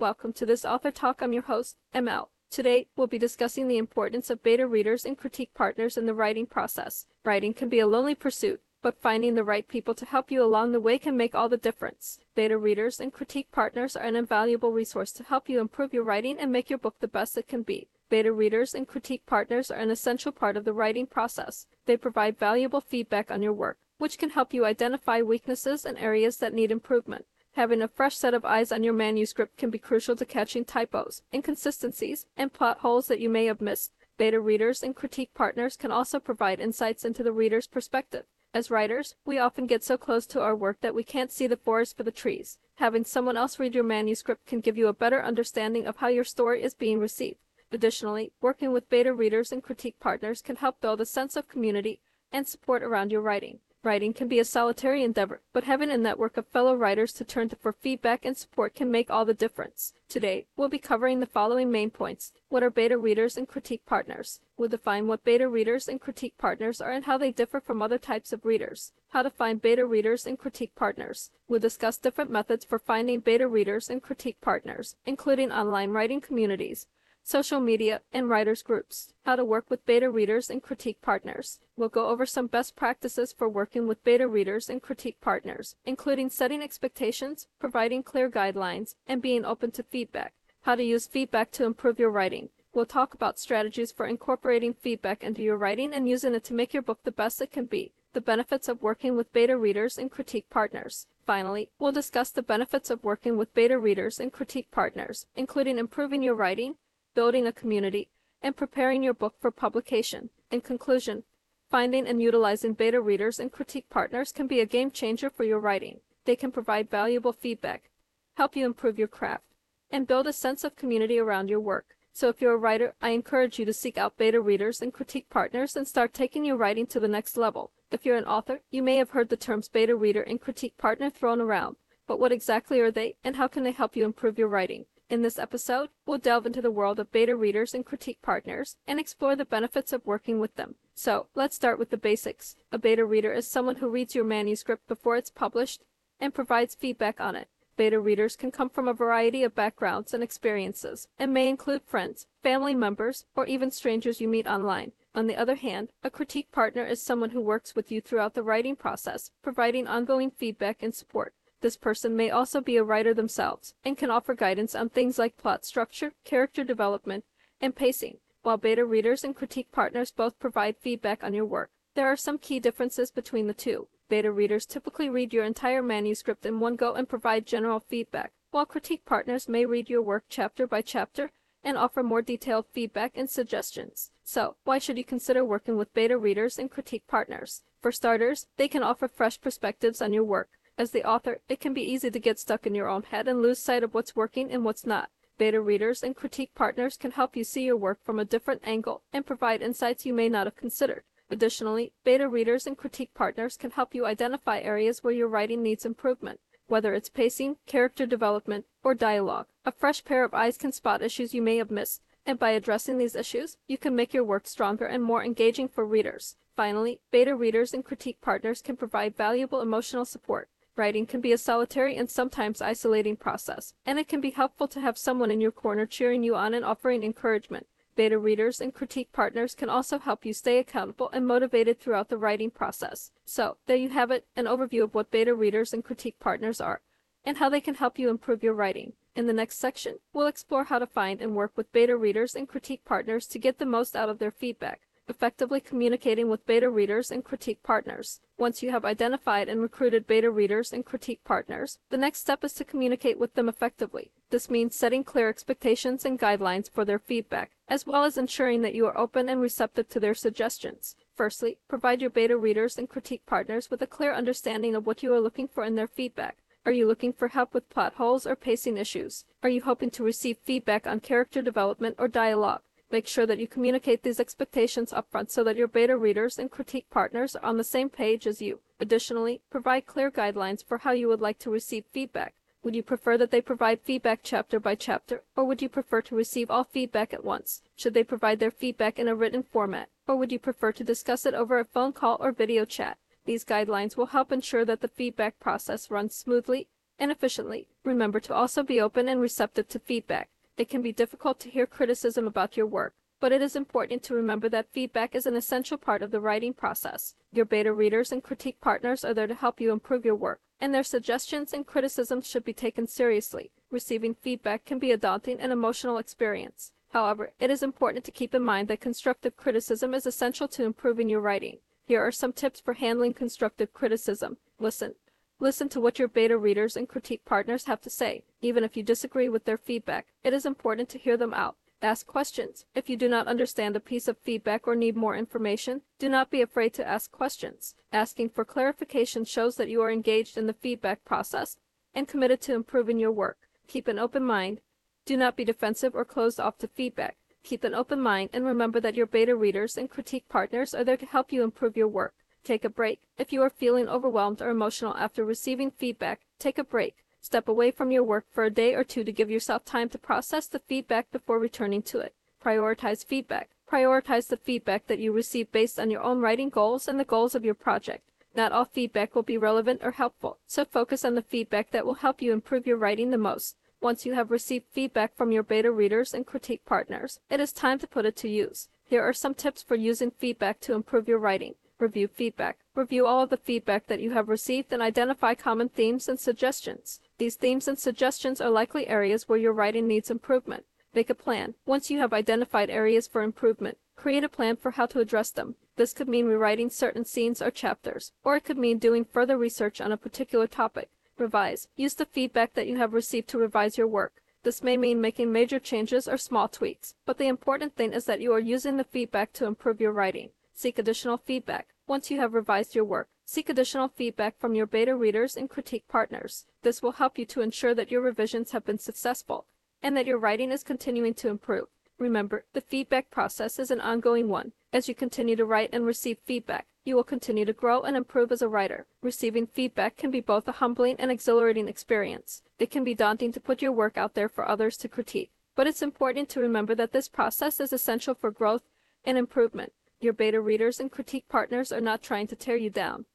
Welcome to this author talk. I'm your host, ML. Today, we'll be discussing the importance of beta readers and critique partners in the writing process. Writing can be a lonely pursuit, but finding the right people to help you along the way can make all the difference. Beta readers and critique partners are an invaluable resource to help you improve your writing and make your book the best it can be. Beta readers and critique partners are an essential part of the writing process. They provide valuable feedback on your work, which can help you identify weaknesses and areas that need improvement. Having a fresh set of eyes on your manuscript can be crucial to catching typos, inconsistencies, and plot holes that you may have missed. Beta readers and critique partners can also provide insights into the reader's perspective. As writers, we often get so close to our work that we can't see the forest for the trees. Having someone else read your manuscript can give you a better understanding of how your story is being received. Additionally, working with beta readers and critique partners can help build a sense of community and support around your writing. Writing can be a solitary endeavor, but having a network of fellow writers to turn to for feedback and support can make all the difference. Today, we'll be covering the following main points. What are beta readers and critique partners? We'll define what beta readers and critique partners are and how they differ from other types of readers. How to find beta readers and critique partners. We'll discuss different methods for finding beta readers and critique partners, including online writing communities, social media, and writers groups, how to work with beta readers and critique partners. We'll go over some best practices for working with beta readers and critique partners, including setting expectations, providing clear guidelines, and being open to feedback, how to use feedback to improve your writing. We'll talk about strategies for incorporating feedback into your writing and using it to make your book the best it can be, the benefits of working with beta readers and critique partners. Finally, we'll discuss the benefits of working with beta readers and critique partners, including improving your writing, building a community, and preparing your book for publication. In conclusion, finding and utilizing beta readers and critique partners can be a game changer for your writing. They can provide valuable feedback, help you improve your craft, and build a sense of community around your work. So if you're a writer, I encourage you to seek out beta readers and critique partners and start taking your writing to the next level. If you're an author, you may have heard the terms beta reader and critique partner thrown around, but what exactly are they and how can they help you improve your writing? In this episode, we'll delve into the world of beta readers and critique partners and explore the benefits of working with them. So, let's start with the basics. A beta reader is someone who reads your manuscript before it's published and provides feedback on it. Beta readers can come from a variety of backgrounds and experiences and may include friends, family members, or even strangers you meet online. On the other hand, a critique partner is someone who works with you throughout the writing process, providing ongoing feedback and support. This person may also be a writer themselves and can offer guidance on things like plot structure, character development, and pacing, while beta readers and critique partners both provide feedback on your work. There are some key differences between the two. Beta readers typically read your entire manuscript in one go and provide general feedback, while critique partners may read your work chapter by chapter and offer more detailed feedback and suggestions. So, why should you consider working with beta readers and critique partners? For starters, they can offer fresh perspectives on your work. As the author, it can be easy to get stuck in your own head and lose sight of what's working and what's not. Beta readers and critique partners can help you see your work from a different angle and provide insights you may not have considered. Additionally, beta readers and critique partners can help you identify areas where your writing needs improvement, whether it's pacing, character development, or dialogue. A fresh pair of eyes can spot issues you may have missed, and by addressing these issues, you can make your work stronger and more engaging for readers. Finally, beta readers and critique partners can provide valuable emotional support. Writing can be a solitary and sometimes isolating process, and it can be helpful to have someone in your corner cheering you on and offering encouragement. Beta readers and critique partners can also help you stay accountable and motivated throughout the writing process. So, there you have it an overview of what beta readers and critique partners are, and how they can help you improve your writing. In the next section, we'll explore how to find and work with beta readers and critique partners to get the most out of their feedback effectively communicating with beta readers and critique partners. Once you have identified and recruited beta readers and critique partners, the next step is to communicate with them effectively. This means setting clear expectations and guidelines for their feedback, as well as ensuring that you are open and receptive to their suggestions. Firstly, provide your beta readers and critique partners with a clear understanding of what you are looking for in their feedback. Are you looking for help with plot holes or pacing issues? Are you hoping to receive feedback on character development or dialogue? Make sure that you communicate these expectations upfront so that your beta readers and critique partners are on the same page as you. Additionally, provide clear guidelines for how you would like to receive feedback. Would you prefer that they provide feedback chapter by chapter, or would you prefer to receive all feedback at once? Should they provide their feedback in a written format, or would you prefer to discuss it over a phone call or video chat? These guidelines will help ensure that the feedback process runs smoothly and efficiently. Remember to also be open and receptive to feedback. It can be difficult to hear criticism about your work, but it is important to remember that feedback is an essential part of the writing process. Your beta readers and critique partners are there to help you improve your work, and their suggestions and criticisms should be taken seriously. Receiving feedback can be a daunting and emotional experience. However, it is important to keep in mind that constructive criticism is essential to improving your writing. Here are some tips for handling constructive criticism. Listen. Listen to what your beta readers and critique partners have to say, even if you disagree with their feedback. It is important to hear them out. Ask questions. If you do not understand a piece of feedback or need more information, do not be afraid to ask questions. Asking for clarification shows that you are engaged in the feedback process and committed to improving your work. Keep an open mind. Do not be defensive or closed off to feedback. Keep an open mind and remember that your beta readers and critique partners are there to help you improve your work. Take a break. If you are feeling overwhelmed or emotional after receiving feedback, take a break. Step away from your work for a day or two to give yourself time to process the feedback before returning to it. Prioritize feedback. Prioritize the feedback that you receive based on your own writing goals and the goals of your project. Not all feedback will be relevant or helpful, so focus on the feedback that will help you improve your writing the most. Once you have received feedback from your beta readers and critique partners, it is time to put it to use. Here are some tips for using feedback to improve your writing. Review feedback. Review all of the feedback that you have received and identify common themes and suggestions. These themes and suggestions are likely areas where your writing needs improvement. Make a plan. Once you have identified areas for improvement, create a plan for how to address them. This could mean rewriting certain scenes or chapters, or it could mean doing further research on a particular topic. Revise. Use the feedback that you have received to revise your work. This may mean making major changes or small tweaks, but the important thing is that you are using the feedback to improve your writing. Seek additional feedback. Once you have revised your work, seek additional feedback from your beta readers and critique partners. This will help you to ensure that your revisions have been successful and that your writing is continuing to improve. Remember, the feedback process is an ongoing one. As you continue to write and receive feedback, you will continue to grow and improve as a writer. Receiving feedback can be both a humbling and exhilarating experience. It can be daunting to put your work out there for others to critique, but it's important to remember that this process is essential for growth and improvement. Your beta readers and critique partners are not trying to tear you down,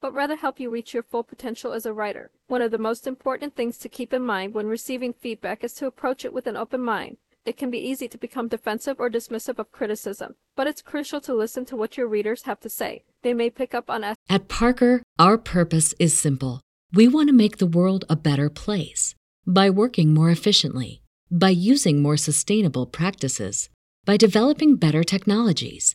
but rather help you reach your full potential as a writer. One of the most important things to keep in mind when receiving feedback is to approach it with an open mind. It can be easy to become defensive or dismissive of criticism, but it's crucial to listen to what your readers have to say. They may pick up on us At Parker, our purpose is simple. We want to make the world a better place by working more efficiently, by using more sustainable practices, by developing better technologies.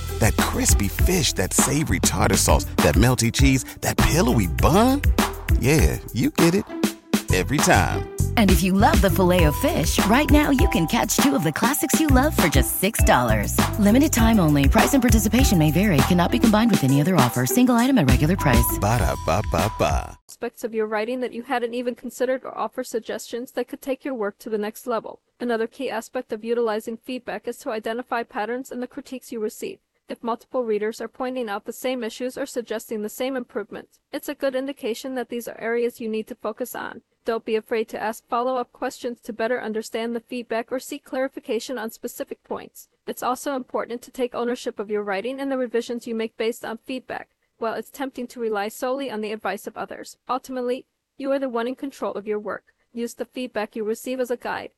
That crispy fish, that savory tartar sauce, that melty cheese, that pillowy bun? Yeah, you get it every time. And if you love the Filet-O-Fish, right now you can catch two of the classics you love for just $6. Limited time only. Price and participation may vary. Cannot be combined with any other offer. Single item at regular price. Ba da ba ba ba. aspects of your writing that you hadn't even considered or offer suggestions that could take your work to the next level. Another key aspect of utilizing feedback is to identify patterns in the critiques you receive. If multiple readers are pointing out the same issues or suggesting the same improvements, it's a good indication that these are areas you need to focus on. Don't be afraid to ask follow up questions to better understand the feedback or seek clarification on specific points. It's also important to take ownership of your writing and the revisions you make based on feedback. While it's tempting to rely solely on the advice of others, ultimately, you are the one in control of your work. Use the feedback you receive as a guide,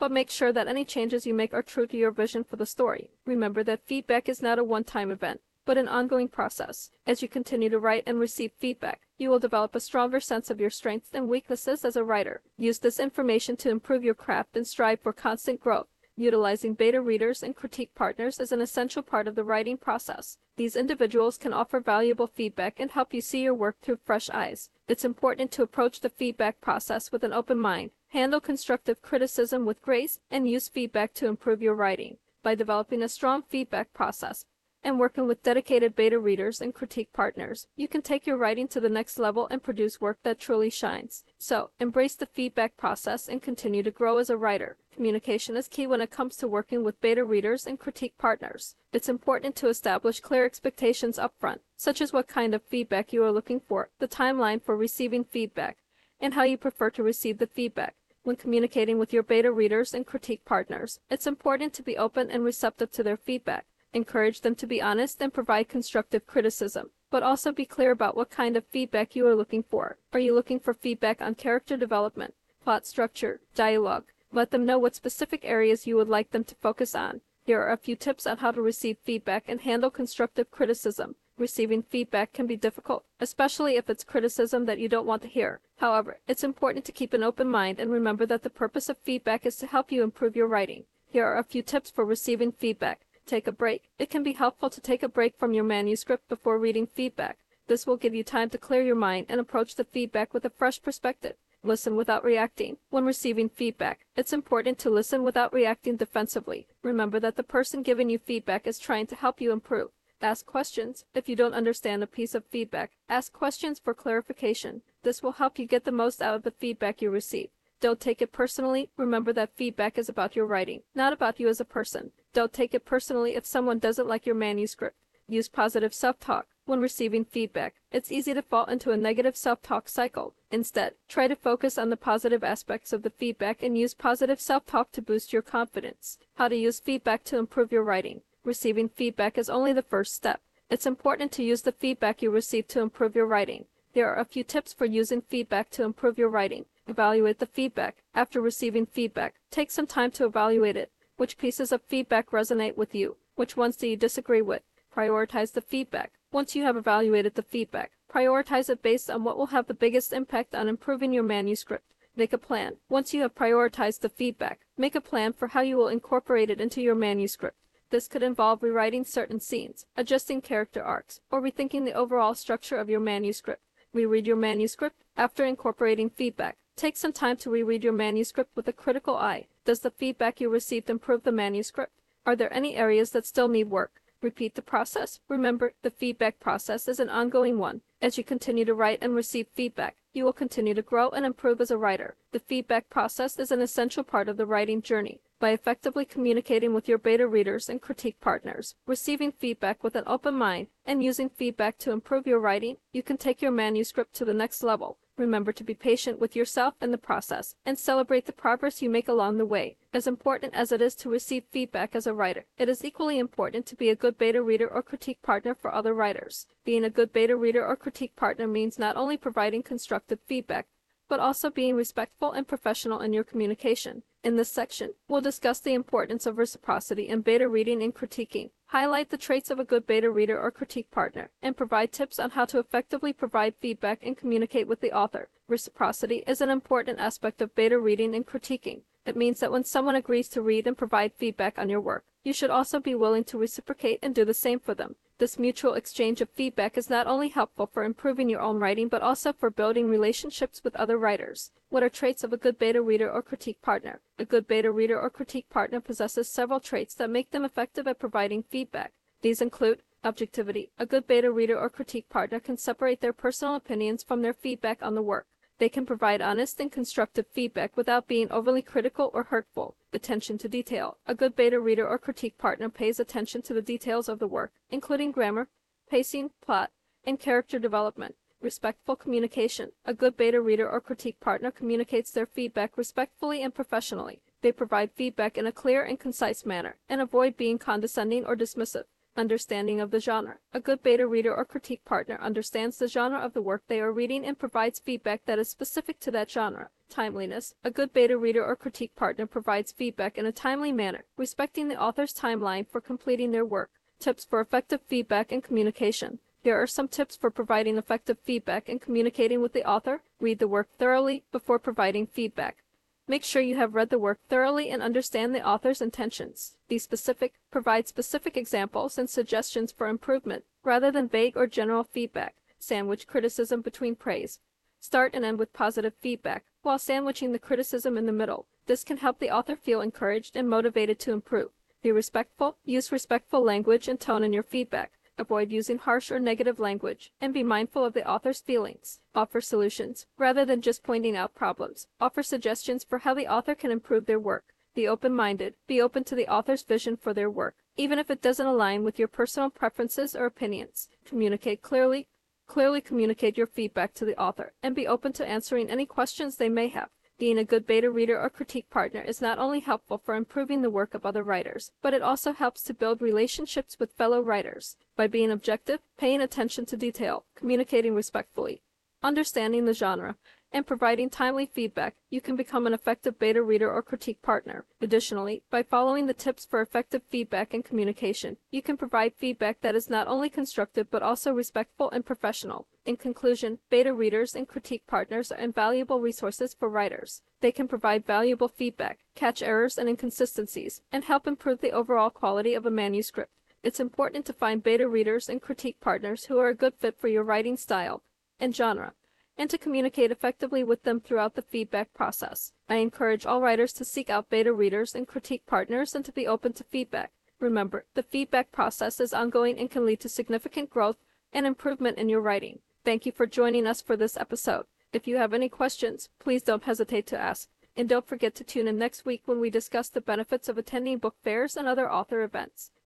but make sure that any changes you make are true to your vision for the story. Remember that feedback is not a one time event. but an ongoing process. As you continue to write and receive feedback, you will develop a stronger sense of your strengths and weaknesses as a writer. Use this information to improve your craft and strive for constant growth. Utilizing beta readers and critique partners is an essential part of the writing process. These individuals can offer valuable feedback and help you see your work through fresh eyes. It's important to approach the feedback process with an open mind, handle constructive criticism with grace, and use feedback to improve your writing. By developing a strong feedback process, and working with dedicated beta readers and critique partners, you can take your writing to the next level and produce work that truly shines. So, embrace the feedback process and continue to grow as a writer. Communication is key when it comes to working with beta readers and critique partners. It's important to establish clear expectations upfront, such as what kind of feedback you are looking for, the timeline for receiving feedback, and how you prefer to receive the feedback. When communicating with your beta readers and critique partners, it's important to be open and receptive to their feedback encourage them to be honest and provide constructive criticism, but also be clear about what kind of feedback you are looking for. Are you looking for feedback on character development, plot structure, dialogue? Let them know what specific areas you would like them to focus on. Here are a few tips on how to receive feedback and handle constructive criticism. Receiving feedback can be difficult, especially if it's criticism that you don't want to hear. However, it's important to keep an open mind and remember that the purpose of feedback is to help you improve your writing. Here are a few tips for receiving feedback. Take a break. It can be helpful to take a break from your manuscript before reading feedback. This will give you time to clear your mind and approach the feedback with a fresh perspective. Listen without reacting. When receiving feedback, it's important to listen without reacting defensively. Remember that the person giving you feedback is trying to help you improve. Ask questions. If you don't understand a piece of feedback, ask questions for clarification. This will help you get the most out of the feedback you receive. Don't take it personally. Remember that feedback is about your writing, not about you as a person. Don't take it personally if someone doesn't like your manuscript. Use positive self-talk when receiving feedback. It's easy to fall into a negative self-talk cycle. Instead, try to focus on the positive aspects of the feedback and use positive self-talk to boost your confidence. How to use feedback to improve your writing. Receiving feedback is only the first step. It's important to use the feedback you receive to improve your writing. There are a few tips for using feedback to improve your writing. Evaluate the feedback. After receiving feedback, take some time to evaluate it. Which pieces of feedback resonate with you? Which ones do you disagree with? Prioritize the feedback. Once you have evaluated the feedback, prioritize it based on what will have the biggest impact on improving your manuscript. Make a plan. Once you have prioritized the feedback, make a plan for how you will incorporate it into your manuscript. This could involve rewriting certain scenes, adjusting character arcs, or rethinking the overall structure of your manuscript. Reread your manuscript after incorporating feedback. Take some time to reread your manuscript with a critical eye. Does the feedback you received improve the manuscript? Are there any areas that still need work? Repeat the process. Remember, the feedback process is an ongoing one. As you continue to write and receive feedback, you will continue to grow and improve as a writer. The feedback process is an essential part of the writing journey. By effectively communicating with your beta readers and critique partners, receiving feedback with an open mind, and using feedback to improve your writing, you can take your manuscript to the next level. Remember to be patient with yourself and the process, and celebrate the progress you make along the way. As important as it is to receive feedback as a writer, it is equally important to be a good beta reader or critique partner for other writers. Being a good beta reader or critique partner means not only providing constructive feedback, but also being respectful and professional in your communication. In this section, we'll discuss the importance of reciprocity in beta reading and critiquing, highlight the traits of a good beta reader or critique partner, and provide tips on how to effectively provide feedback and communicate with the author. Reciprocity is an important aspect of beta reading and critiquing. It means that when someone agrees to read and provide feedback on your work, you should also be willing to reciprocate and do the same for them. This mutual exchange of feedback is not only helpful for improving your own writing, but also for building relationships with other writers. What are traits of a good beta reader or critique partner? A good beta reader or critique partner possesses several traits that make them effective at providing feedback. These include objectivity. A good beta reader or critique partner can separate their personal opinions from their feedback on the work. They can provide honest and constructive feedback without being overly critical or hurtful. Attention to detail. A good beta reader or critique partner pays attention to the details of the work, including grammar, pacing, plot, and character development. Respectful communication. A good beta reader or critique partner communicates their feedback respectfully and professionally. They provide feedback in a clear and concise manner and avoid being condescending or dismissive. Understanding of the genre. A good beta reader or critique partner understands the genre of the work they are reading and provides feedback that is specific to that genre. Timeliness. A good beta reader or critique partner provides feedback in a timely manner, respecting the author's timeline for completing their work. Tips for effective feedback and communication. Here are some tips for providing effective feedback and communicating with the author. Read the work thoroughly before providing feedback. Make sure you have read the work thoroughly and understand the author's intentions. Be specific, provide specific examples and suggestions for improvement, rather than vague or general feedback. Sandwich criticism between praise. Start and end with positive feedback, while sandwiching the criticism in the middle. This can help the author feel encouraged and motivated to improve. Be respectful, use respectful language and tone in your feedback. Avoid using harsh or negative language, and be mindful of the author's feelings. Offer solutions, rather than just pointing out problems. Offer suggestions for how the author can improve their work. Be open minded. Be open to the author's vision for their work, even if it doesn't align with your personal preferences or opinions. Communicate clearly. Clearly communicate your feedback to the author, and be open to answering any questions they may have. Being a good beta reader or critique partner is not only helpful for improving the work of other writers, but it also helps to build relationships with fellow writers. By being objective, paying attention to detail, communicating respectfully, understanding the genre, and providing timely feedback, you can become an effective beta reader or critique partner. Additionally, by following the tips for effective feedback and communication, you can provide feedback that is not only constructive but also respectful and professional. In conclusion, beta readers and critique partners are invaluable resources for writers. They can provide valuable feedback, catch errors and inconsistencies, and help improve the overall quality of a manuscript. It's important to find beta readers and critique partners who are a good fit for your writing style and genre and to communicate effectively with them throughout the feedback process. I encourage all writers to seek out beta readers and critique partners and to be open to feedback. Remember, the feedback process is ongoing and can lead to significant growth and improvement in your writing. Thank you for joining us for this episode. If you have any questions, please don't hesitate to ask. And don't forget to tune in next week when we discuss the benefits of attending book fairs and other author events.